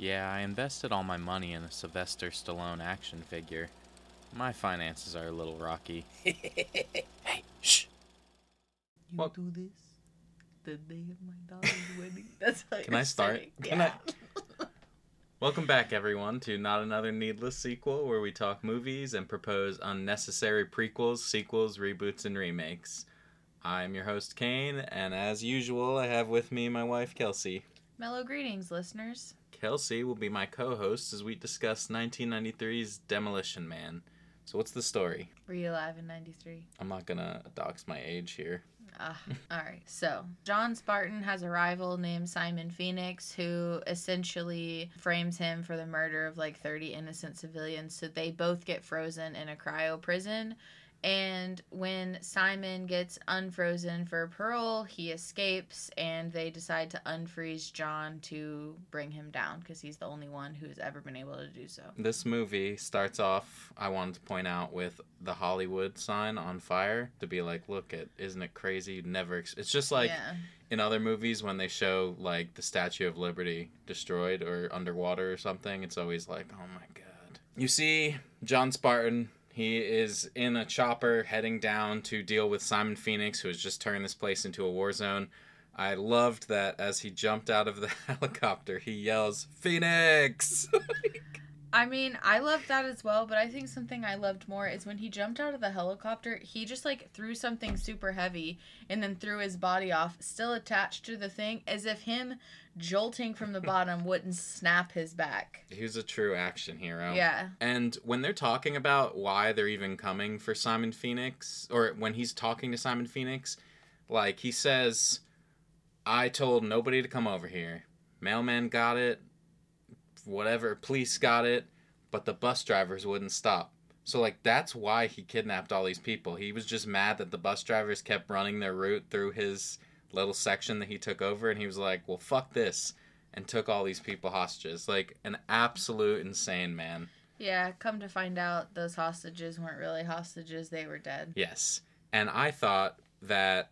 Yeah, I invested all my money in a Sylvester Stallone action figure. My finances are a little rocky. hey, shh. You What? do this the day of my daughter's wedding. That's how Can I start? saying. Can yeah. Welcome back, everyone, to Not Another Needless Sequel, where we talk movies and propose unnecessary prequels, sequels, reboots, and remakes. I'm your host, Kane, and as usual, I have with me my wife, Kelsey. Mellow greetings, listeners. Kelsey will be my co host as we discuss 1993's Demolition Man. So, what's the story? Were you alive in '93? I'm not gonna dox my age here. Ah, all right. So, John Spartan has a rival named Simon Phoenix who essentially frames him for the murder of like 30 innocent civilians. So, they both get frozen in a cryo prison. And when Simon gets unfrozen for parole, he escapes and they decide to unfreeze John to bring him down because he's the only one who's ever been able to do so. This movie starts off, I wanted to point out, with the Hollywood sign on fire to be like, look, it isn't it crazy? You'd never. Ex-. It's just like yeah. in other movies when they show like the Statue of Liberty destroyed or underwater or something. It's always like, oh my god. You see John Spartan. He is in a chopper heading down to deal with Simon Phoenix, who has just turned this place into a war zone. I loved that as he jumped out of the helicopter, he yells, Phoenix! I mean, I loved that as well, but I think something I loved more is when he jumped out of the helicopter, he just like threw something super heavy and then threw his body off, still attached to the thing, as if him jolting from the bottom wouldn't snap his back. He's a true action hero. Yeah. And when they're talking about why they're even coming for Simon Phoenix, or when he's talking to Simon Phoenix, like he says, I told nobody to come over here. Mailman got it, whatever, police got it, but the bus drivers wouldn't stop. So, like, that's why he kidnapped all these people. He was just mad that the bus drivers kept running their route through his little section that he took over, and he was like, well, fuck this, and took all these people hostages. Like, an absolute insane man. Yeah, come to find out, those hostages weren't really hostages, they were dead. Yes. And I thought that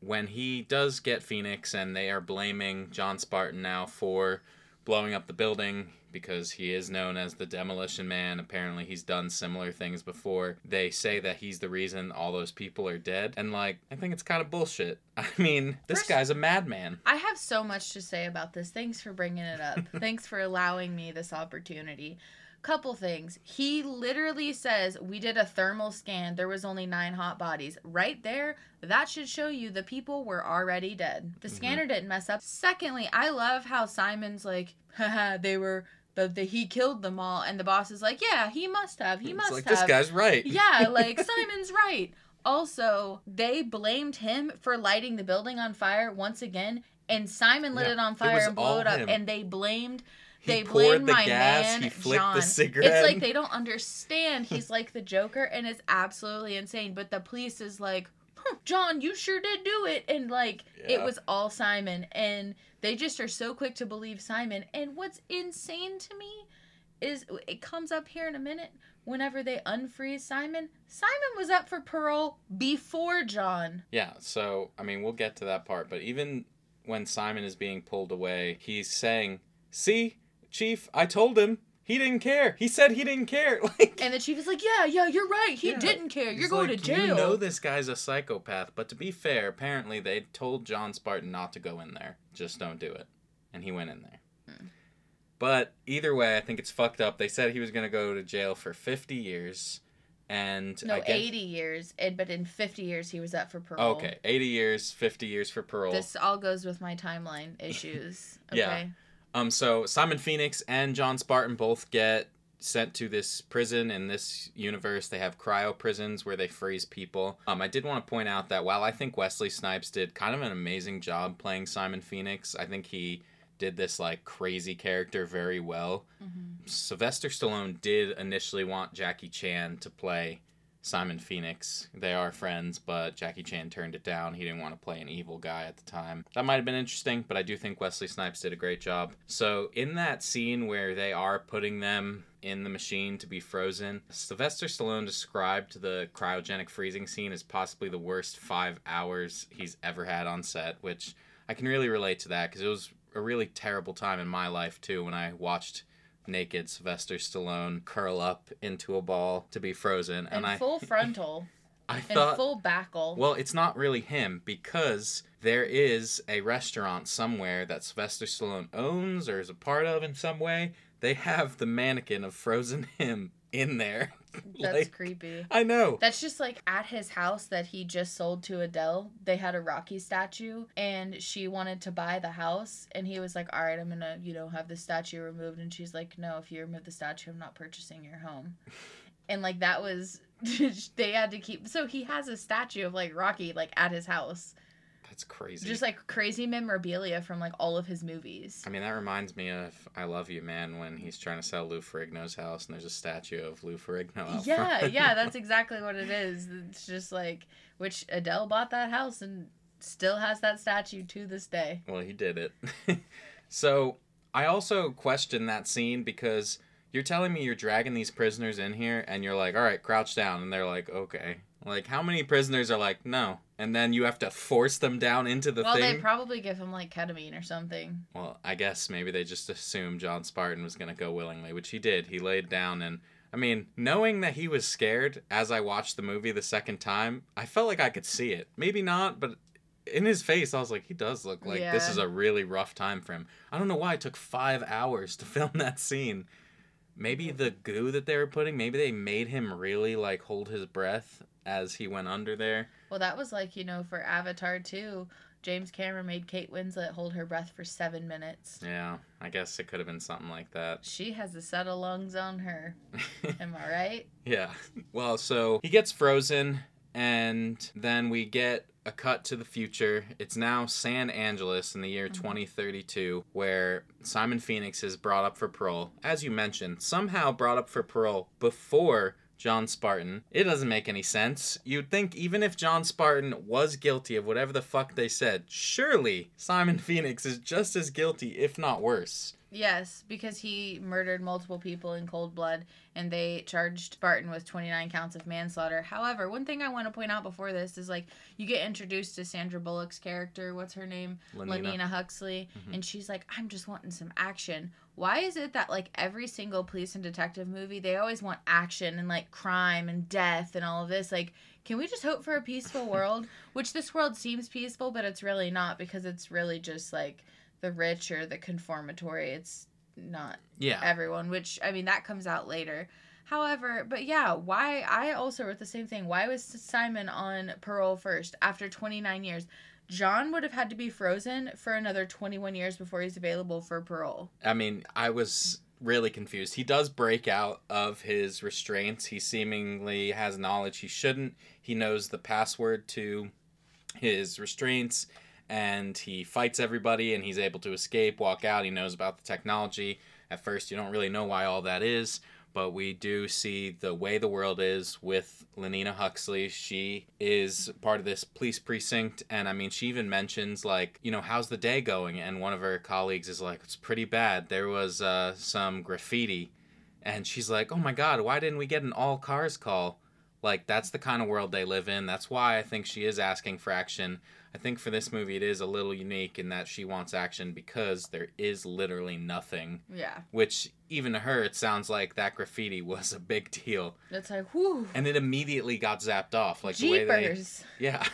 when he does get Phoenix and they are blaming John Spartan now for blowing up the building because he is known as the Demolition Man, apparently he's done similar things before. They say that he's the reason all those people are dead. And like, I think it's kind of bullshit. I mean, this First- guy's a madman. I have so much to say about this. Thanks for bringing it up. Thanks for allowing me this opportunity. Couple things. He literally says, We did a thermal scan. There was only nine hot bodies. Right there, that should show you the people were already dead. The scanner didn't mess up. Secondly, I love how Simon's like, Haha, they were. The, the, he killed them all, and the boss is like, Yeah, he must have. He must like, have. this guy's right. Yeah, like Simon's right. Also, they blamed him for lighting the building on fire once again, and Simon lit Yeah, it on fire was and blew it up, him. and they blamed He they poured blamed the my gas, man he flicked John. the cigarette. It's like they don't understand. He's like the Joker, and it's absolutely insane. But the police is like, huh, John, you sure did do it, and like it was all Simon, and they just are so quick to believe Simon. And what's insane to me is it comes up here in a minute. Whenever they unfreeze Simon, Simon was up for parole before John. Yeah, so I mean, we'll get to that part, but even when Simon is being pulled away, he's saying, "See, chief, I told him. He didn't care. He said he didn't care." Like And the chief is like, "Yeah, yeah, you're right. He Yeah. didn't care. You're he's going like, to jail." You know this guy's a psychopath, but to be fair, apparently they told John Spartan not to go in there. Just don't do it. And he went in there. Hmm. But either way, I think it's fucked up. They said he was going to go to jail for 50 years and no, guess 80 years. But in 50 years, he was up for parole. Okay, 80 years, 50 years for parole. This all goes with my timeline issues. Okay. Yeah. Um, so Simon Phoenix and John Spartan both get sent to this prison in this universe. They have cryo prisons where they freeze people. Um, I did want to point out that while I think Wesley Snipes did kind of an amazing job playing Simon Phoenix, I think he did this like crazy character very well. Mhm. Sylvester Stallone did initially want Jackie Chan to play Simon Phoenix. They are friends, but Jackie Chan turned it down. He didn't want to play an evil guy at the time. That might have been interesting, but I do think Wesley Snipes did a great job. So, in that scene where they are putting them in the machine to be frozen, Sylvester Stallone described the cryogenic freezing scene as possibly the worst five hours he's ever had on set, which I can really relate to that because it was a really terrible time in my life too when I watched naked Sylvester Stallone curl up into a ball to be frozen, and, and I full frontal I and thought full backle. well, it's not really him because there is a restaurant somewhere that Sylvester Stallone owns or is a part of in some way. They have the mannequin of frozen him in there. That's Like, creepy. I know. That's just like at his house that he just sold to Adele. They had a Rocky statue and she wanted to buy the house. And he was like, All right, I'm going to, you know, have the statue removed. And she's like, No, if you remove the statue, I'm not purchasing your home. And like that was, they had to keep. So he has a statue of like Rocky like at his house. That's crazy. Just like crazy memorabilia from like all of his movies. I mean, that reminds me of I Love You Man when he's trying to sell Lou Ferrigno's house and there's a statue of Lou Ferrigno out Yeah, front. yeah, that's exactly what it is. It's just like, which Adele bought that house and still has that statue to this day. Well, he did it. so I also question that scene because you're telling me you're dragging these prisoners in here and you're like, all right, crouch down. And they're like, okay. Like, how many prisoners are like, no? And then you have to force them down into the well, thing? Well, they probably give him like ketamine or something. well, I guess maybe they just assumed John Spartan was going to go willingly, which he did. He laid down and. I mean, knowing that he was scared as I watched the movie the second time, I felt like I could see it. Maybe not, but in his face, I was like, he does look like this is a really rough time for him. I don't know why it took five hours to film that scene. Maybe the goo that they were putting, maybe they made him really like hold his breath as he went under there. Well, that was like, you know, for Avatar 2, James Cameron made Kate Winslet hold her breath for seven minutes. Yeah, I guess it could have been something like that. She has a set of lungs on her. Am I right? Yeah. Well, so he gets frozen, and then we get a cut to the future. It's now San Angeles in the year Mhm. 2032, where Simon Phoenix is brought up for parole. As you mentioned, somehow brought up for parole before John Spartan. It doesn't make any sense. You'd think even if John Spartan was guilty of whatever the fuck they said, surely Simon Phoenix is just as guilty, if not worse. Yes, because he murdered multiple people in cold blood and they charged Spartan with 29 counts of manslaughter. However, one thing I want to point out before this is like you get introduced to Sandra Bullock's character, what's her name? Lenina. Huxley, Mhm. and she's like, I'm just wanting some action. Why is it that like every single police and detective movie, they always want action and like crime and death and all of this? Like, can we just hope for a peaceful world? Which this world seems peaceful, but it's really not because it's really just like the rich or the conformatory. It's not Yeah. everyone, which I mean that comes out later. However, but yeah, why I also wrote the same thing. Why was Simon on parole first after 29 years? John would have had to be frozen for another 21 years before he's available for parole. I mean, I was really confused. He does break out of his restraints. He seemingly has knowledge he shouldn't. He knows the password to his restraints and he fights everybody and he's able to escape, walk out. He knows about the technology. At first, you don't really know why all that is, but we do see the way the world is with Lenina Huxley. She is part of this police precinct, and I mean, she even mentions, like, you know, how's the day going? And one of her colleagues is like, it's pretty bad. There was uh, some graffiti. And she's like, oh my god, why didn't we get an all cars call? Like, that's the kind of world they live in. That's why I think she is asking for action. I think for this movie, it is a little unique in that she wants action because there is literally nothing Yeah. which even to her it sounds like that graffiti was a big deal It's like, whoo. and it immediately got zapped off like the way they Jeepers. yeah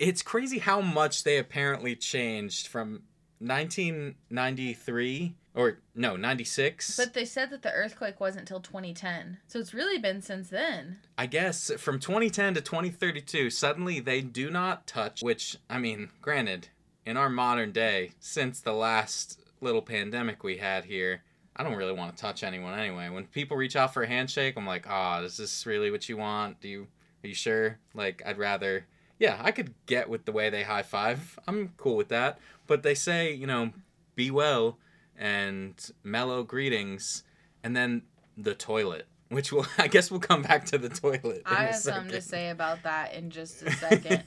it's crazy how much they apparently changed from 1993 or no 96 But they said that the earthquake wasn't until 2010. So it's really been since then. i guess from 2010 to 2032 suddenly they do not touch which i mean granted in our modern day since the last little pandemic we had here I don't really want to touch anyone anyway. When people reach out for a handshake, I'm like, ah, is this really what you want? Do you are you sure? Like, I'd rather yeah, I could get with the way they high five. I'm cool with that. But they say, you know, be well and mellow greetings, and then the toilet, which will I guess we'll come back to the toilet. in I have something to say about that in just a second.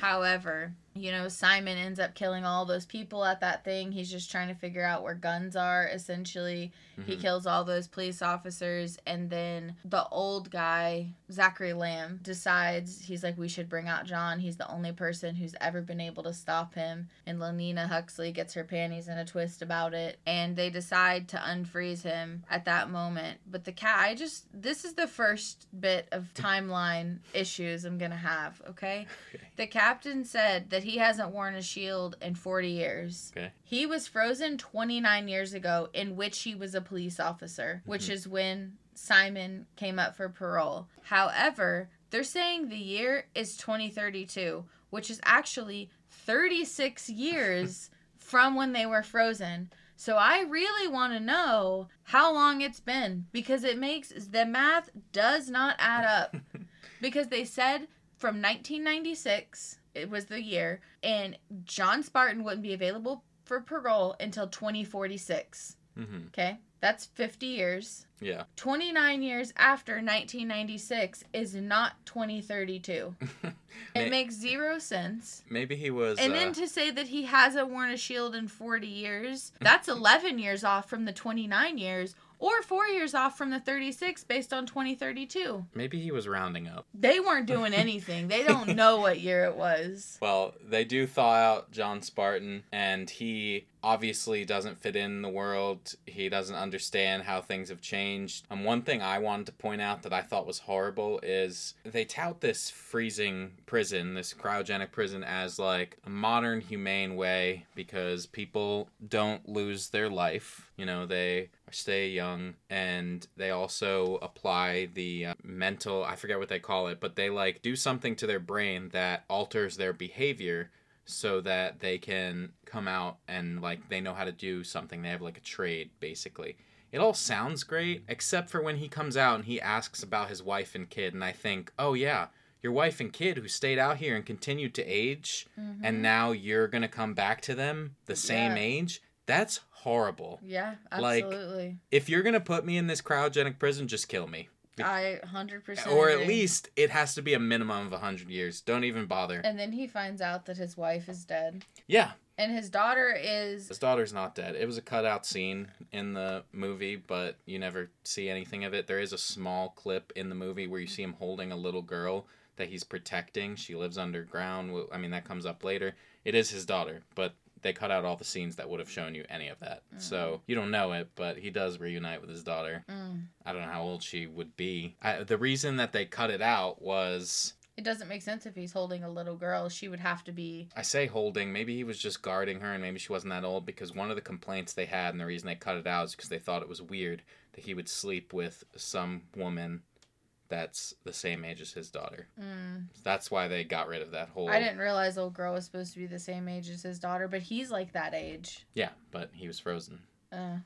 However, you know, Simon ends up killing all those people at that thing. He's just trying to figure out where guns are, essentially. He Mhm. kills all those police officers. And then the old guy, Zachary Lamb, decides he's like, we should bring out John. He's the only person who's ever been able to stop him. And Lenina Huxley gets her panties in a twist about it. And they decide to unfreeze him at that moment. But the cat, I just, this is the first bit of timeline issues I'm going to have, okay? Okay. The captain said that he hasn't worn a shield in 40 years. Okay. He was frozen 29 years ago, in which he was a police officer, which Mhm. is when Simon came up for parole. However, they're saying the year is 2032, which is actually 36 years from when they were frozen. So I really want to know how long it's been because it makes the math does not add up because they said from 1996 it was the year and John Spartan wouldn't be available for parole until 2046. Mhm. Okay? That's 50 years. Yeah. 29 years after 1996 is not 2032. It May- makes zero sense. Maybe he was. And uh, then to say that he hasn't worn a shield in 40 years, that's 11 years off from the 29 years, or four years off from the 36 based on 2032. maybe he was rounding up. They weren't doing anything. They don't know what year it was. Well, they do thaw out John Spartan, and he obviously doesn't fit in the world. He doesn't understand how things have changed. And one thing I wanted to point out that I thought was horrible is they tout this freezing prison, this cryogenic prison, as like a modern, humane way because people don't lose their life. You know, they stay young and they also apply the uh, mental i forget what they call it but they like do something to their brain that alters their behavior so that they can come out and like they know how to do something they have like a trade basically it all sounds great except for when he comes out and he asks about his wife and kid and i think oh yeah your wife and kid who stayed out here and continued to age mm-hmm. and now you're gonna come back to them the same Yeah. age that's horrible Yeah, Like- absolutely. if you're gonna put me in this cryogenic prison, just kill me. I 100% Or at least it has to be a minimum of hundred years. Don't even bother. And then he finds out that his wife is dead. Yeah, And his daughter is his daughter's not dead. It was a cutout scene in the movie, but you never see anything of it. There is a small clip in the movie where you see him holding a little girl that he's protecting. She lives underground. I mean, that comes up later. It is his daughter, but they cut out all the scenes that would have shown you any of that. So you don't know it, but he does reunite with his daughter. Mm. I don't know how old she would be. I, the reason that they cut it out was It doesn't make sense if he's holding a little girl. She would have to be. I say holding. Maybe he was just guarding her, and maybe she wasn't that old. Because one of the complaints they had, and the reason they cut it out, is because they thought it was weird that he would sleep with some woman that's the same age as his daughter. Mm. That's why they got rid of that whole. I didn't realize old girl was supposed to be the same age as his daughter, but he's like that age. Yeah, but he was frozen. Uh,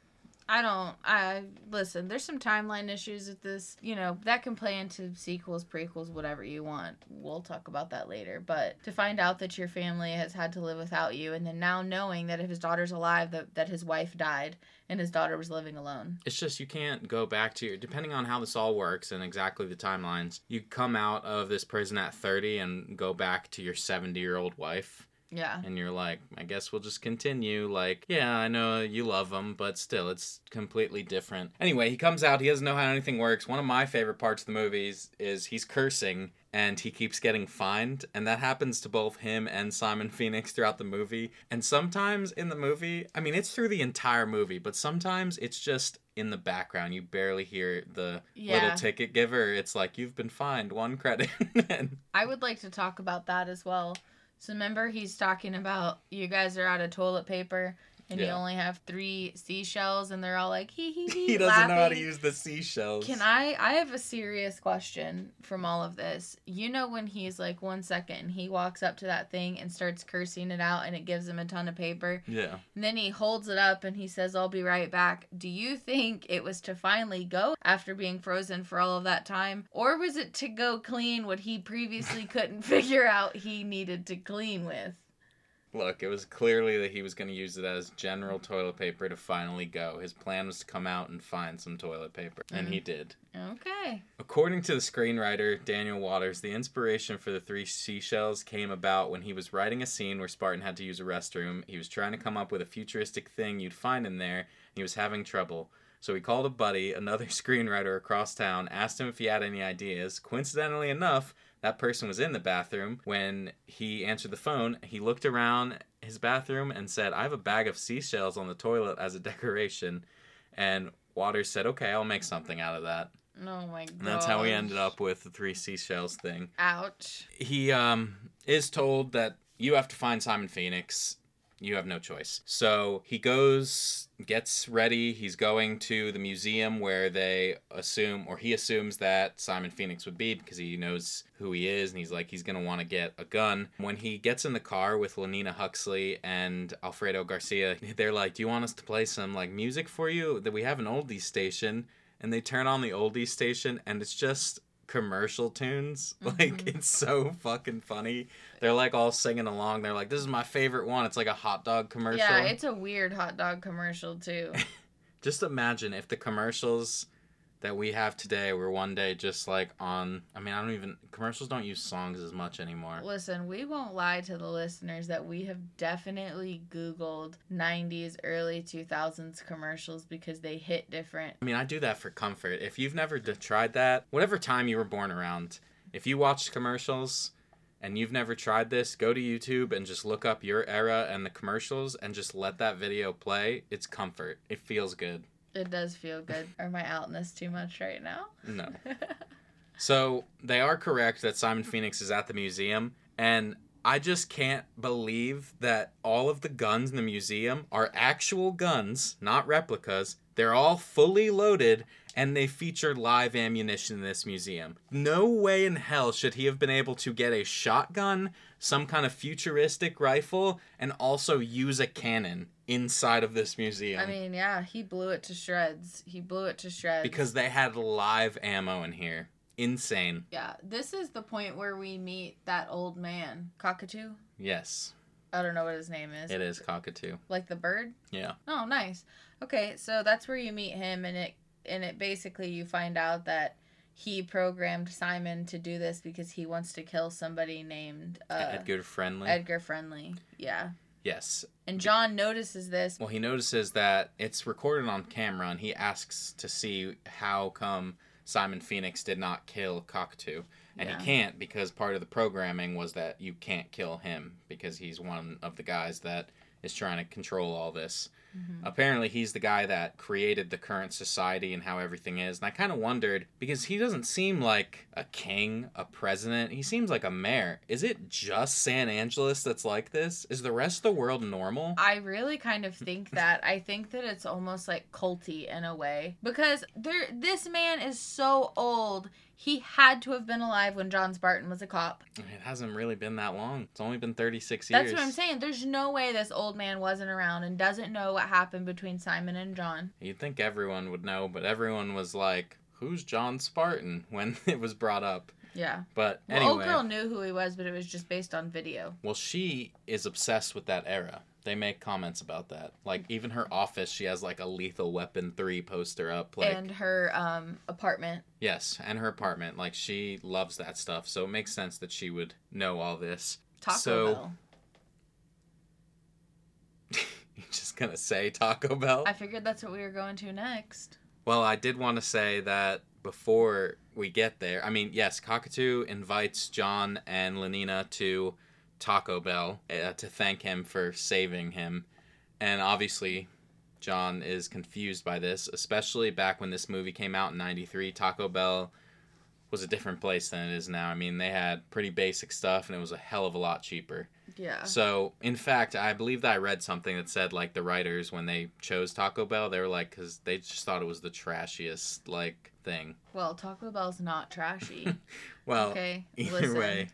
I don't. I listen. There's some timeline issues with this. You know that can play into sequels, prequels, whatever you want. We'll talk about that later. But to find out that your family has had to live without you, and then now knowing that if his daughter's alive, that that his wife died and his daughter was living alone. It's just you can't go back to your. Depending on how this all works and exactly the timelines, you come out of this prison at 30 and go back to your 70 year old wife. Yeah. and you're like, I guess we'll just continue. Like, yeah, I know you love him, but still, it's completely different. Anyway, he comes out, he doesn't know how anything works. One of my favorite parts of the movies is he's cursing and he keeps getting fined, and that happens to both him and Simon Phoenix throughout the movie. And sometimes in the movie, I mean, it's through the entire movie, but sometimes it's just in the background. You barely hear the Yeah. little ticket giver. It's like, you've been fined one credit. and I would like to talk about that as well. So remember, he's talking about you guys are out of toilet paper and you only have three seashells, and they're all like hee hee hee. he doesn't know how to use the seashells. Can I? I have a serious question from all of this. You know when he's like one second, and he walks up to that thing and starts cursing it out, and it gives him a ton of paper. Yeah. And then he holds it up and he says, "I'll be right back." Do you think it was to finally go after being frozen for all of that time, or was it to go clean what he previously couldn't figure out he needed to clean with? Look, it was clearly that he was going to use it as general toilet paper to finally go. His plan was to come out and find some toilet paper, and he mm. did. Okay. According to the screenwriter Daniel Waters, the inspiration for the three seashells came about when he was writing a scene where Spartan had to use a restroom. He was trying to come up with a futuristic thing you'd find in there, and he was having trouble. So he called a buddy, another screenwriter across town, asked him if he had any ideas. Coincidentally enough, that person was in the bathroom when he answered the phone. He looked around his bathroom and said, I have a bag of seashells on the toilet as a decoration. And Waters said, Okay, I'll make something out of that. Oh my god. And that's how we ended up with the three seashells thing. Ouch. He um, is told that you have to find Simon Phoenix. You have no choice. So he goes, gets ready. He's going to the museum where they assume, or he assumes that Simon Phoenix would be because he knows who he is. And he's like, he's going to want to get a gun. When he gets in the car with Lenina Huxley and Alfredo Garcia, they're like, Do you want us to play some like music for you? That we have an oldies station. And they turn on the oldies station and it's just commercial tunes. Like Mhm. it's so fucking funny. They're like all singing along. They're like, "This is my favorite one." It's like a hot dog commercial. Yeah, it's a weird hot dog commercial too. Just imagine if the commercials that we have today were one day just like on. I mean, I don't even commercials don't use songs as much anymore. Listen, we won't lie to the listeners that we have definitely Googled 90s, early 2000s commercials because they hit different. I mean, I do that for comfort. If you've never d- tried that, whatever time you were born around, if you watched commercials and you've never tried this, go to YouTube and just look up your era and the commercials and just let that video play. It's comfort. It feels good. It does feel good. Am I outing this too much right now? No. So they are correct that Simon Phoenix is at the museum, and I just can't believe that all of the guns in the museum are actual guns, not replicas. They're all fully loaded, and they feature live ammunition in this museum. No way in hell should he have been able to get a shotgun, some kind of futuristic rifle, and also use a cannon inside of this museum. I mean, yeah, he blew it to shreds. He blew it to shreds. because they had live ammo in here. Insane. Yeah, this is the point where we meet that old man. Cockatoo? Yes, I don't know what his name is. it is cockatoo. Like the bird? Yeah. Oh, nice. Okay, so that's where you meet him, and it and it basically you find out that he programmed Simon to do this because he wants to kill somebody named uh, Edgar Friendly. Edgar Friendly. Yeah, yes. and John notices this. Well, he notices that it's recorded on camera, and he asks to see how come Simon Phoenix did not kill Cockatoo, and Yeah. he can't because part of the programming was that you can't kill him because he's one of the guys that is trying to control all this. Mhm. Apparently, he's the guy that created the current society and how everything is. And I kind of wondered because he doesn't seem like a king, a president. He seems like a mayor. Is it just San Angeles that's like this? Is the rest of the world normal? I really kind of think that. I think that it's almost like culty in a way because there. This man is so old. He had to have been alive when John Spartan was a cop. It hasn't really been that long. It's only been 36 years. That's what I'm saying. There's no way this old man wasn't around and doesn't know what happened between Simon and John. You'd think everyone would know, but everyone was like, who's John Spartan when it was brought up. Yeah. But Well, anyway. old girl knew who he was, but it was just based on video. Well, she is obsessed with that era. They make comments about that. Like even her office, she has like a Lethal Weapon 3 poster up like and her um apartment. yes, and her apartment. Like she loves that stuff. So it makes sense that she would know all this. Taco So- Bell. You're just to say Taco Bell? I figured that's what we were going to next. Well, I did want to say that before we get there, I mean, yes, Cockatoo invites John and Lenina to Taco Bell uh, to thank him for saving him. And obviously, John is confused by this, especially back when this movie came out in 93. Taco Bell was a different place than it is now. I mean, they had pretty basic stuff and it was a hell of a lot cheaper. Yeah. So, in fact, I believe that I read something that said like the writers when they chose Taco Bell, they were like cuz they just thought it was the trashiest like thing. Well, Taco Bell's not trashy. Well, okay. either listen. way.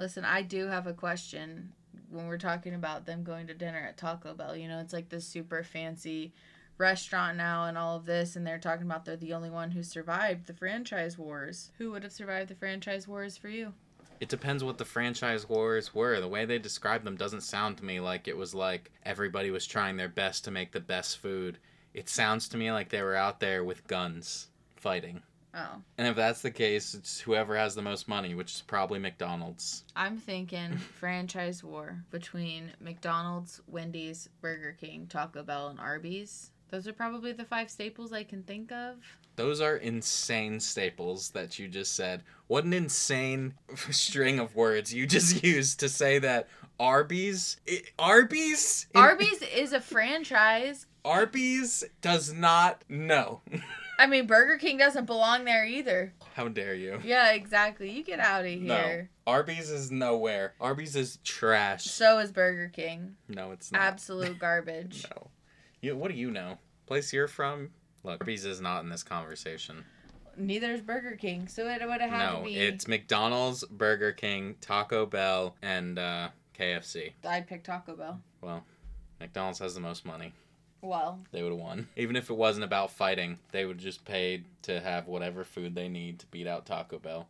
Listen, I do have a question when we're talking about them going to dinner at Taco Bell. You know, it's like this super fancy restaurant now and all of this and they're talking about they're the only one who survived the franchise wars. Who would have survived the franchise wars for you? It depends what the franchise wars were. The way they described them doesn't sound to me like it was like everybody was trying their best to make the best food. It sounds to me like they were out there with guns fighting. Oh. And if that's the case, it's whoever has the most money, which is probably McDonald's. I'm thinking franchise war between McDonald's, Wendy's, Burger King, Taco Bell, and Arby's. Those are probably the five staples I can think of. Those are insane staples that you just said. What an insane string of words you just used to say that Arby's I- Arby's Arby's is a franchise. Arby's does not know. I mean, Burger King doesn't belong there either. How dare you? Yeah, exactly. You get out of here. No. Arby's is nowhere. Arby's is trash. So is Burger King. No, it's not. Absolute garbage. No. You what do you know? Place you're from? Look, Arby's is not in this conversation. Neither is Burger King, so it would have had no, to be. it's McDonald's, Burger King, Taco Bell, and uh, KFC. I'd pick Taco Bell. Well, McDonald's has the most money. Well, They would have won. Even if it wasn't about fighting, they would just pay to have whatever food they need to beat out Taco Bell.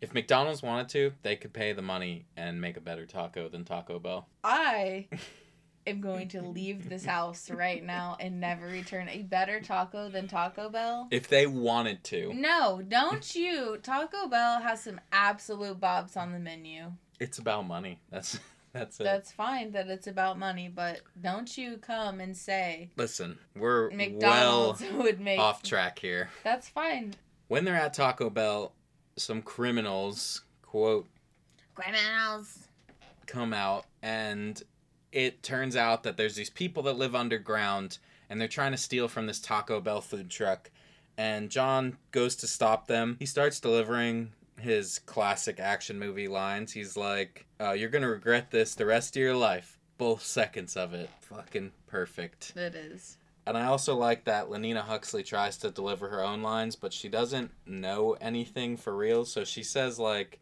If McDonald's wanted to, they could pay the money and make a better taco than Taco Bell. I am going to leave this house right now and never return. A better taco than Taco Bell? If they wanted to, No, don't you. Taco Bell has some absolute bobs on the menu. it's about money. That's that's it. That's fine that it's about money, but don't you come and say Listen, we're McDonald's would make off track here. That's fine. When they're at Taco Bell, some criminals quote Criminals. come out and it turns out that there's these people that live underground and they're trying to steal from this Taco Bell food truck and John goes to stop them. He starts delivering his classic action movie lines. He's like, uh, "You're gonna regret this the rest of your life." Both seconds of it, fucking perfect. It is. And I also like that Lenina Huxley tries to deliver her own lines, but she doesn't know anything for real. So she says like,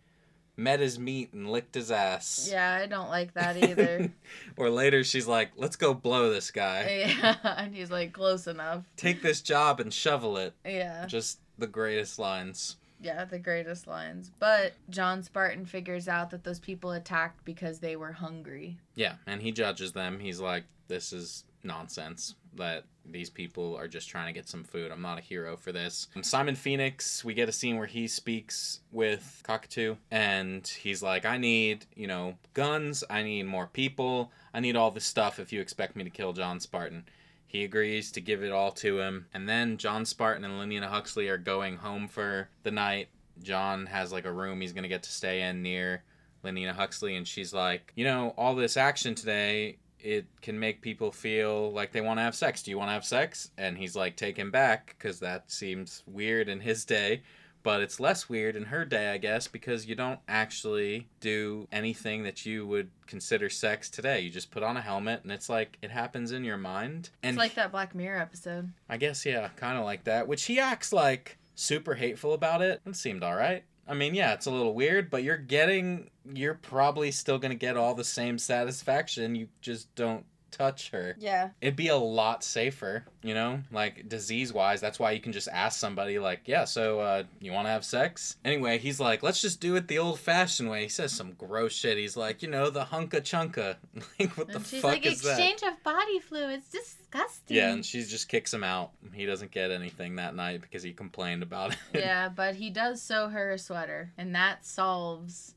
"Met his meat and licked his ass." Yeah, I don't like that either. or later she's like, "Let's go blow this guy. yeah, and he's like close enough. Take this job and shovel it." Yeah. Just the greatest lines. Yeah, the greatest lines. But John Spartan figures out that those people attacked because they were hungry. Yeah, and he judges them. He's like, "This is nonsense. That these people are just trying to get some food. I'm not a hero for this." Simon Phoenix, we get a scene where he speaks with Cockatoo, and he's like, "I need, you know, guns. I need more people. I need all this stuff. If you expect me to kill John Spartan." He agrees to give it all to him, and then John Spartan and Lenina Huxley are going home for the night. John has like a room he's gonna get to stay in near Lenina Huxley, and she's like, you know, all this action today, it can make people feel like they want to have sex. Do you want to have sex? And he's like, take him back, because that seems weird in his day. But it's less weird in her day, I guess, because you don't actually do anything that you would consider sex today. You just put on a helmet, and it's like it happens in your mind. And It's like that Black Mirror episode. I guess yeah, kind of like that. Which he acts like super hateful about it. It seemed all right. I mean, yeah, it's a little weird, but you're getting, you're probably still gonna get all the same satisfaction. You just don't touch her. Yeah. It'd be a lot safer, you know, like disease wise. That's why you can just ask somebody, like, yeah, so uh, you want to have sex? Anyway, he's like, let's just do it the old fashioned way. He says some gross shit. He's like, you know, the hunka chunka. like, what the and she's fuck like, is that? exchange of body fluids. Disgusting. Yeah, and she just kicks him out. He doesn't get anything that night because he complained about it. yeah, but he does sew her a sweater, and that solves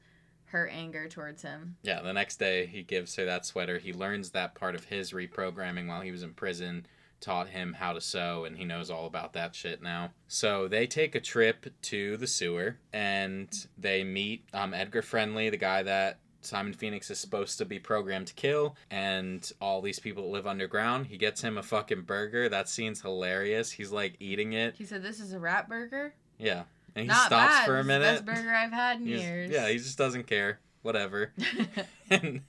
her anger towards him. yeah, the next day he gives her that sweater. He learns that part of his reprogramming while he was in prison taught him how to sew and he knows all about that shit now. So they take a trip to the sewer and they meet um, Edgar Friendly, the guy that Simon Phoenix is supposed to be programmed to kill, and all these people that live underground. He gets him a fucking burger. That scene's hilarious. He's like eating it. He said, "This is a rat burger." Yeah. And he Not stops bad. for a It's the minute. Best burger I've had in He's- years. Yeah, he just doesn't care. Whatever. And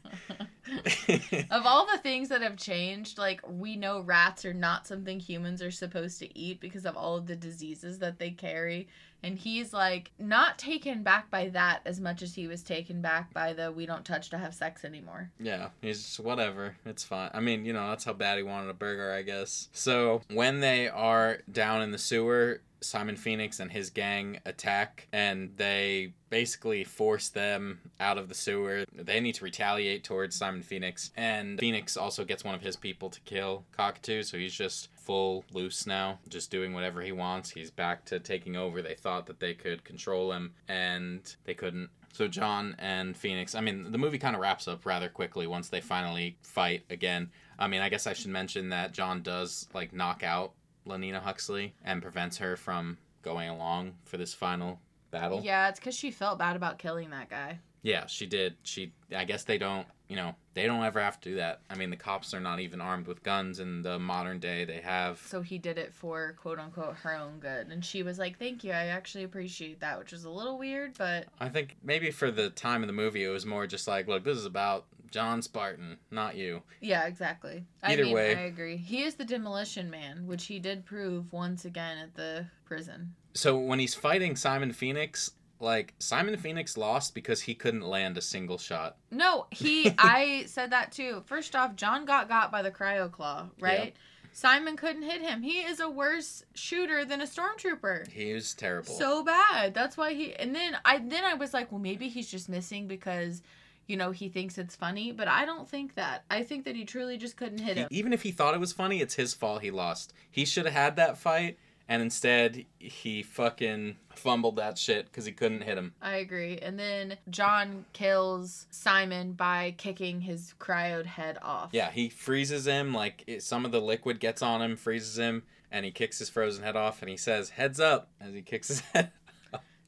of all the things that have changed, like we know rats are not something humans are supposed to eat because of all of the diseases that they carry. And he's like not taken back by that as much as he was taken back by the we don't touch to have sex anymore. yeah, he's just whatever. It's fine. I mean, you know, that's how bad he wanted a burger, I guess. So when they are down in the sewer, Simon Phoenix and his gang attack, and they basically force them out of the sewer. They need to retaliate towards Simon Phoenix, and Phoenix also gets one of his people to kill Cockatoo, so he's just full loose now, just doing whatever he wants. He's back to taking over. They thought that they could control him, and they couldn't. So John and Phoenix, I mean, the movie kind of wraps up rather quickly once they finally fight again. I mean, I guess I should mention that John does like knock out Lenina Huxley and prevents her from going along for this final battle. Yeah, it's because she felt bad about killing that guy. Yeah, she did. She I guess they don't, you know, they don't ever have to do that. I mean, the cops are not even armed with guns in the modern day. They have So he did it for quote unquote her own good. And she was like, Thank you, I actually appreciate that, which was a little weird, but I think maybe for the time of the movie it was more just like, look, this is about John Spartan, not you. yeah, exactly. Either I mean, way. I agree. He is the demolition man, which he did prove once again at the prison. So when he's fighting Simon Phoenix, like Simon Phoenix lost because he couldn't land a single shot. No, he I said that too. First off, John got got by the cryo claw, right? Simon couldn't hit him. He is a worse shooter than a stormtrooper. He is terrible. So bad. That's why he and then I then I was like, well maybe he's just missing because you know, he thinks it's funny, but I don't think that. I think that he truly just couldn't hit He- him. even if he thought it was funny, it's his fault he lost. He should have had that fight, and instead he fucking fumbled that shit because he couldn't hit him. I agree. And then John kills Simon by kicking his cryoed head off. Yeah, he freezes him. Like it, some of the liquid gets on him, freezes him, and he kicks his frozen head off. And he says, "Heads up!" as he kicks his head.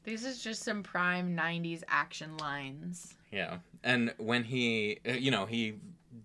This is just some prime 90s action lines. Yeah, and when he, uh, you know, he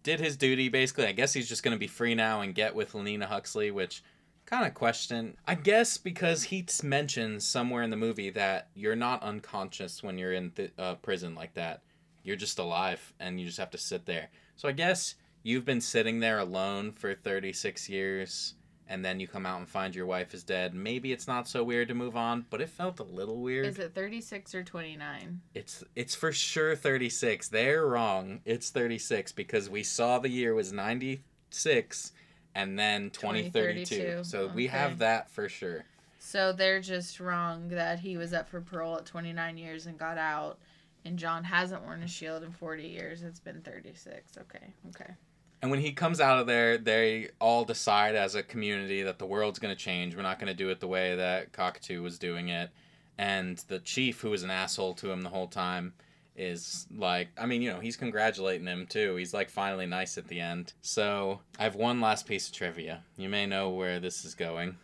did his duty basically. I guess he's just gonna be free now and get with Lenina Huxley, which kind of question. I guess because he mentions somewhere in the movie that you're not unconscious when you're in th- uh, prison like that. You're just alive, and you just have to sit there. So I guess you've been sitting there alone for 36 years. And then you come out and find your wife is dead. Maybe it's not so weird to move on, but it felt a little weird. Is it 36 or 29? It's it's for sure 36. They're wrong. It's 36 because we saw the year was 96 and then 2032. 2032. So we have that for sure. So they're just wrong that he was up for parole at 29 years and got out. And John hasn't worn a shield in 40 years. It's been 36. Okay. Okay. And when he comes out of there, they all decide as a community that the world's going to change. We're not going to do it the way that Cockatoo was doing it. And the chief, who was an asshole to him the whole time, is like, I mean, you know, he's congratulating him too. He's like finally nice at the end. So I have one last piece of trivia. You may know where this is going.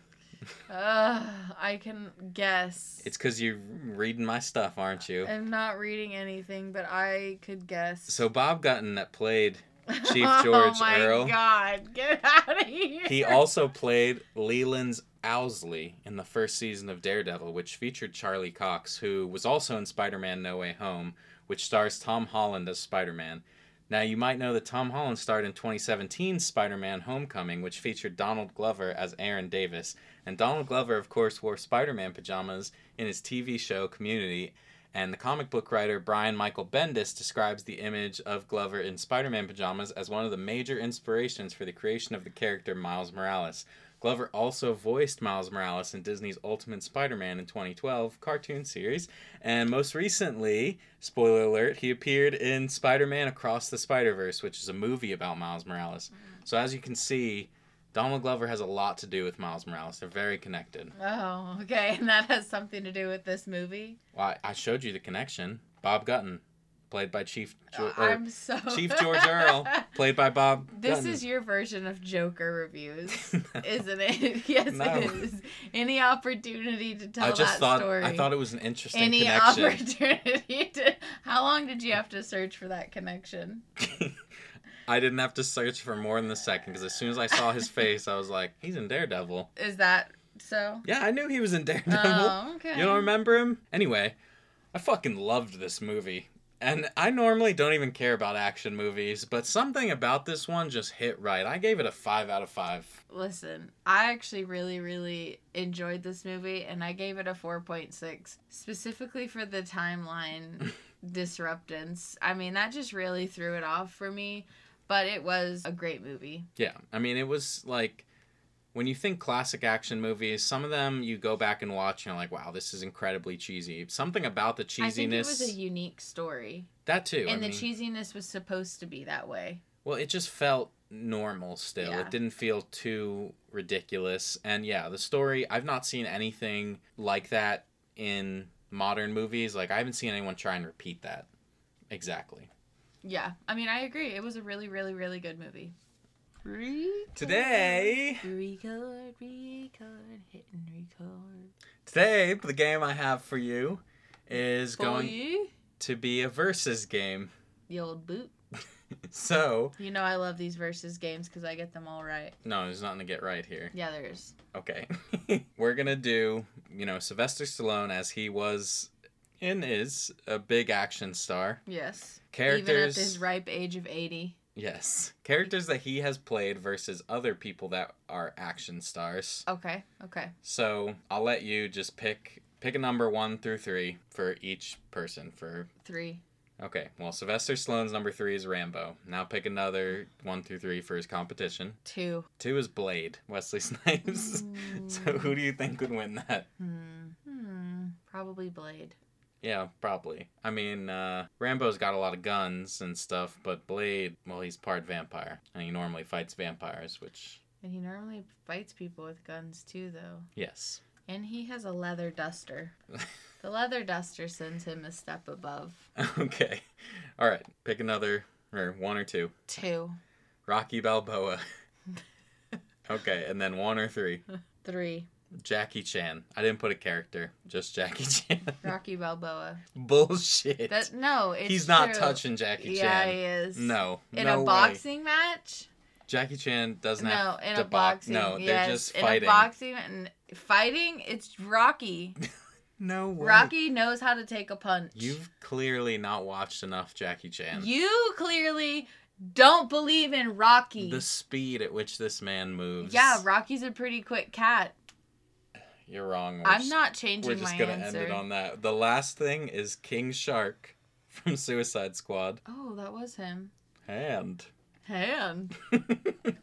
Uh, I can guess. It's because you're reading my stuff, aren't you? I'm not reading anything, but I could guess. So Bob Gunton that played Chief oh George Arrow. oh my Earl. god, get out of here. He also played Leland's Owsley in the first season of Daredevil, which featured Charlie Cox, who was also in Spider-Man No Way Home, which stars Tom Holland as Spider-Man. Now you might know that Tom Holland starred in 2017's Spider-Man Homecoming, which featured Donald Glover as Aaron Davis. And Donald Glover, of course, wore Spider-Man pajamas in his TV show Community. And the comic book writer Brian Michael Bendis describes the image of Glover in Spider Man pajamas as one of the major inspirations for the creation of the character Miles Morales. Glover also voiced Miles Morales in Disney's Ultimate Spider Man in 2012 cartoon series. And most recently, spoiler alert, he appeared in Spider Man Across the Spider Verse, which is a movie about Miles Morales. So as you can see, Donald Glover has a lot to do with Miles Morales. They're very connected. Oh, okay. And that has something to do with this movie. Well, I I showed you the connection. Bob Gunton, played by Chief oh, jo- or I'm so Chief George Earl, played by Bob. This Gunton. is your version of Joker reviews, isn't it? yes, No. it is. Any opportunity to tell I just that thought story. I thought it was an interesting connection. Any connection. opportunity to. How long did you have to search for that connection? I didn't have to search for more than a second because as soon as I saw his face, I was like, "He's in Daredevil." Is that so? Yeah, I knew he was in Daredevil. Oh, okay. You don't remember him? Anyway, I fucking loved this movie. And I normally don't even care about action movies, but something about this one just hit right. I gave it a 5 out of 5. Listen, I actually really, really enjoyed this movie, and I gave it a 4.6, specifically for the timeline disruptance. I mean, that just really threw it off for me, but it was a great movie. Yeah, I mean, it was like when you think classic action movies, some of them you go back and watch and you're like, wow, this is incredibly cheesy. Something about the cheesiness. I think it was a unique story, that too. and I the mean, cheesiness was supposed to be that way. well, it just felt normal still. Yeah. It didn't feel too ridiculous. And yeah, the story, I've not seen anything like that in modern movies. Like, I haven't seen anyone try and repeat that. Exactly. Yeah, I mean, I agree. It was a really, really, really good movie. Today, record, record, hit and record. today, the game I have for you is For going you, to be a versus game. the old boot. So, You know I love these versus games because I get them all right. no, there's nothing to get right here. Yeah, there is. Okay. We're going to do, you know, Sylvester Stallone as he was and is a big action star. Yes. Characters. Even at his ripe age of 80. Yes. Characters that he has played versus other people that are action stars. Okay, okay. So, I'll let you just pick pick a number 1 through 3 for each person for Three. Okay. Well, Sylvester Stallone's number 3 is Rambo. Now pick another 1 through 3 for his competition. Two. 2 is Blade, Wesley Snipes. so, who do you think would win that? Hmm. Hmm. Probably Blade. Yeah, probably. I mean, uh, Rambo's got a lot of guns and stuff, but Blade, well, he's part vampire, and he normally fights vampires, which, And he normally fights people with guns too, though. yes. And he has a leather duster. The leather duster sends him a step above. okay. All right. Pick another, or one or two. Two. Rocky Balboa. okay, and then one or three. Three. Jackie Chan. I didn't put a character, just Jackie Chan. Rocky Balboa. Bullshit. That no, it's He's not touching Jackie Yeah, Chan. he is. No. In no a way. boxing match? Jackie Chan doesn't No, have in to a box. boxing. No, they're yes, just in fighting. a boxing and fighting. It's Rocky. no way. Rocky knows how to take a punch. You've clearly not watched enough Jackie Chan. You clearly don't believe in Rocky. The speed at which this man moves. yeah, Rocky's a pretty quick cat. You're wrong. We're I'm just- not changing my answer. We're just gonna answer. end it on that. The last thing is King Shark from Suicide Squad. Oh, that was him. And Hand.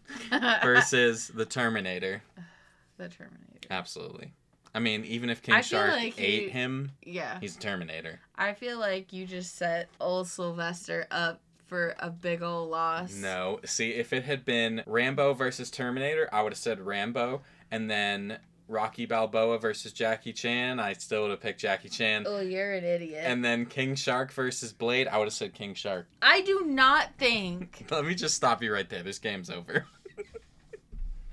versus the Terminator. the Terminator. Absolutely. I mean, even if King I Shark like he- ate him, Yeah. he's a Terminator. I feel like you just set old Sylvester up for a big old loss. No. See, if it had been Rambo versus Terminator, I would have said Rambo, and then Rocky Balboa versus Jackie Chan, I still would have picked Jackie Chan. Oh, you're an idiot. And then King Shark versus Blade, I would have said King Shark. I do not think. Let me just stop you right there. This game's over.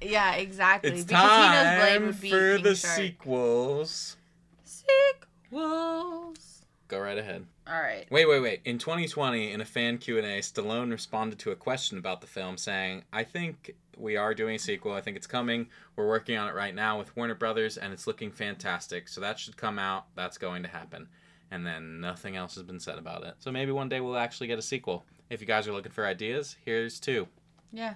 Yeah, exactly. It's because he knows Blade time would beat for King the Shark. sequels. Sequels. Go right ahead. All right. Wait, wait, wait. In 2020, in a fan Q&A, Stallone responded to a question about the film saying, "I think we are doing a sequel. I think it's coming. We're working on it right now with Warner Brothers and it's looking fantastic. So that should come out. That's going to happen." And then nothing else has been said about it. So maybe one day we'll actually get a sequel. If you guys are looking for ideas, here's two. Yeah.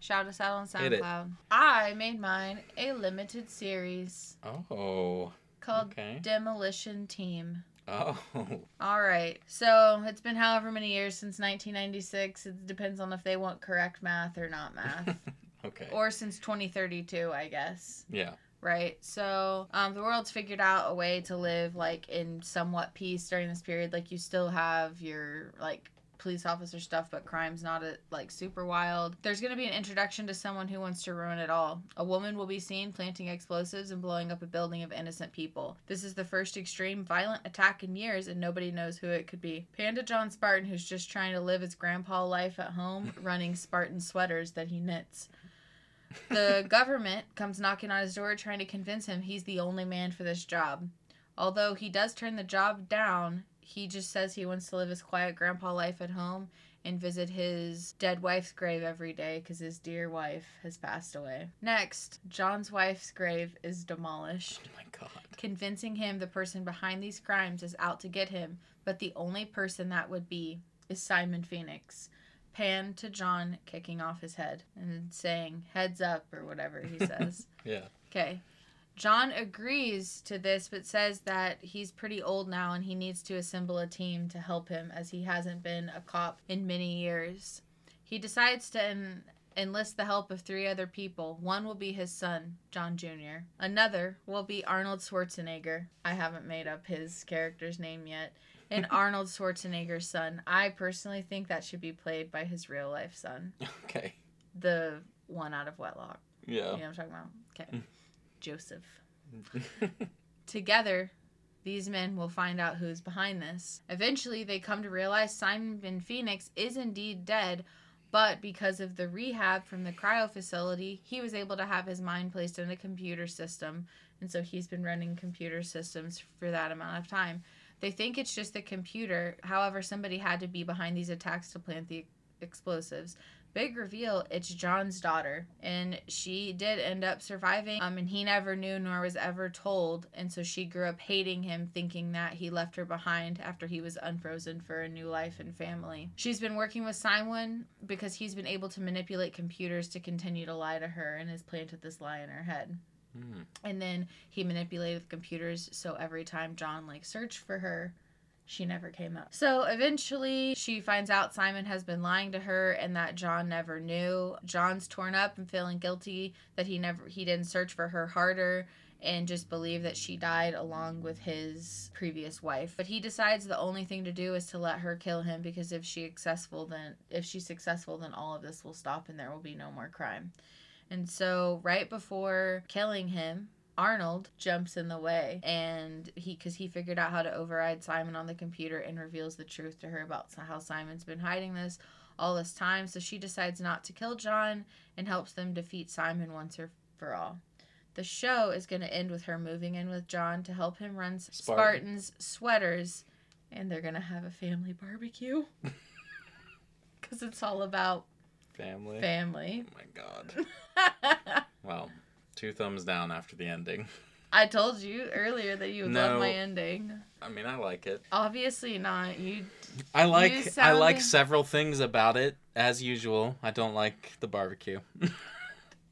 Shout us out on. SoundCloud. I made mine a limited series Oh. called Okay. Demolition Team. Oh. All right. So it's been however many years since 1996. It depends on if they want correct math or not math. okay. or since 2032, I guess. Yeah. Right. So um, the world's figured out a way to live like in somewhat peace during this period. Like you still have your like police officer stuff, but crime's not a, like super wild. There's going to be an introduction to someone who wants to ruin it all. A woman will be seen planting explosives and blowing up a building of innocent people. This is the first extreme violent attack in years, and nobody knows who it could be. Panda John Spartan, who's just trying to live his grandpa life at home, running Spartan sweaters that he knits. The government comes knocking on his door trying to convince him he's the only man for this job. Although he does turn the job down, he just says he wants to live his quiet grandpa life at home and visit his dead wife's grave every day because his dear wife has passed away. Next, John's wife's grave is demolished, Oh my god. convincing him the person behind these crimes is out to get him, but the only person that would be is Simon Phoenix. Pan to John kicking off his head and saying, heads up, or whatever he says. Yeah. Okay. John agrees to this, but says that he's pretty old now and he needs to assemble a team to help him as he hasn't been a cop in many years. He decides to en- enlist the help of three other people. One will be his son, John Jr., another will be Arnold Schwarzenegger. I haven't made up his character's name yet. And Arnold Schwarzenegger's son. I personally think that should be played by his real life son, Okay. the one out of wedlock. You Yeah. know what I'm talking about? Okay. Mm. Joseph. Together, these men will find out who's behind this. Eventually, they come to realize Simon Phoenix is indeed dead, but because of the rehab from the cryo facility, he was able to have his mind placed in a computer system, and so he's been running computer systems for that amount of time. They think it's just the computer, however, somebody had to be behind these attacks to plant the explosives big reveal it's john's daughter. And she did end up surviving. Um and he never knew nor was ever told. And so she grew up hating him thinking that he left her behind after he was unfrozen for a new life and family. She's been working with simon because he's been able to manipulate computers to continue to lie to her and has planted this lie in her head. Hmm. and then he manipulated the computers so every time john like searched for her she never came up. So eventually, she finds out Simon has been lying to her and that John never knew. John's torn up and feeling guilty that he never he didn't search for her harder and just believe that she died along with his previous wife. But he decides the only thing to do is to let her kill him because if she successful then if she's successful then all of this will stop and there will be no more crime. And so right before killing him, Arnold jumps in the way and he cuz he figured out how to override Simon on the computer and reveals the truth to her about how Simon's been hiding this all this time so she decides not to kill John and helps them defeat Simon once and for all. The show is going to end with her moving in with John to help him run Spartan. Spartan's sweaters and they're going to have a family barbecue cuz it's all about Family. family. oh my god. Well, two thumbs down after the ending. I told you earlier that you would No. love my ending. I mean, I like it. Obviously not. You I like I like several things about it as usual. I don't like the barbecue.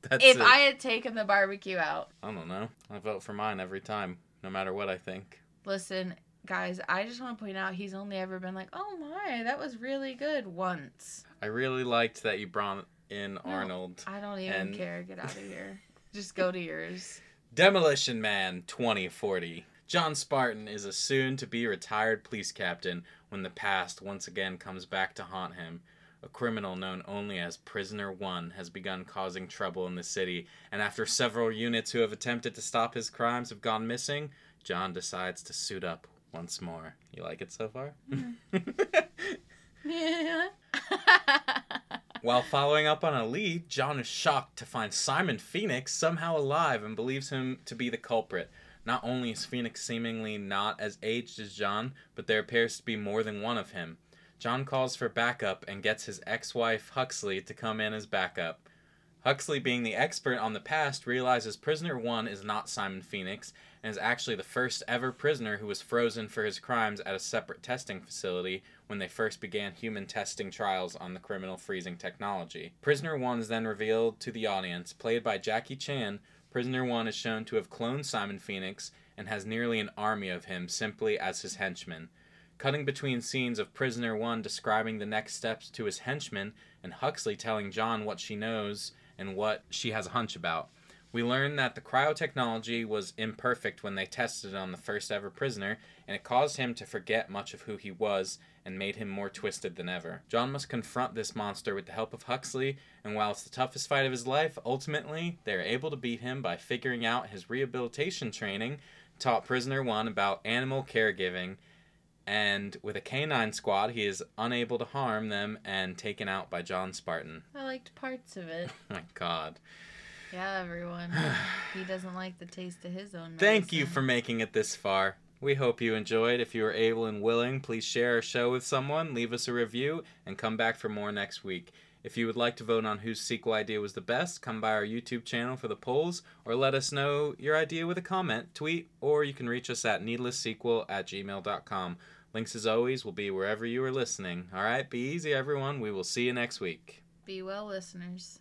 That's if it. I had taken the barbecue out. I don't know. I vote for mine every time, no matter what I think. Listen, guys, I just want to point out he's only ever been like, "Oh my, that was really good" once. I really liked that you brought in Arnold. I don't even And- care. Get out of here. Just go to yours. Demolition Man 2040. John Spartan is a soon to be retired police captain when the past once again comes back to haunt him. A criminal known only as Prisoner One has begun causing trouble in the city, and after several units who have attempted to stop his crimes have gone missing, John decides to suit up once more. You like it so far? Yeah. Mm-hmm. While following up on a lead, John is shocked to find Simon Phoenix somehow alive and believes him to be the culprit. Not only is Phoenix seemingly not as aged as John, but there appears to be more than one of him. John calls for backup and gets his ex wife Huxley to come in as backup. Huxley, being the expert on the past, realizes prisoner one is not Simon Phoenix and is actually the first ever prisoner who was frozen for his crimes at a separate testing facility when they first began human testing trials on the criminal freezing technology. Prisoner 1 is then revealed to the audience. Played by Jackie Chan, Prisoner 1 is shown to have cloned Simon Phoenix and has nearly an army of him simply as his henchmen. Cutting between scenes of Prisoner 1 describing the next steps to his henchmen and Huxley telling John what she knows and what she has a hunch about. We learn that the cryotechnology was imperfect when they tested it on the first ever prisoner, and it caused him to forget much of who he was and made him more twisted than ever. John must confront this monster with the help of Huxley, and while it's the toughest fight of his life, ultimately they are able to beat him by figuring out his rehabilitation training taught prisoner 1 about animal caregiving and with a canine squad he is unable to harm them and taken out by John Spartan. I liked parts of it. Oh my god. Yeah, everyone. he doesn't like the taste of his own. Thank you for making it this far. We hope you enjoyed. If you are able and willing, please share our show with someone, leave us a review, and come back for more next week. If you would like to vote on whose sequel idea was the best, come by our YouTube channel for the polls, or let us know your idea with a comment, tweet, or you can reach us at needlesssequel at gmail.com. Links, as always, will be wherever you are listening. All right, be easy, everyone. We will see you next week. Be well, listeners.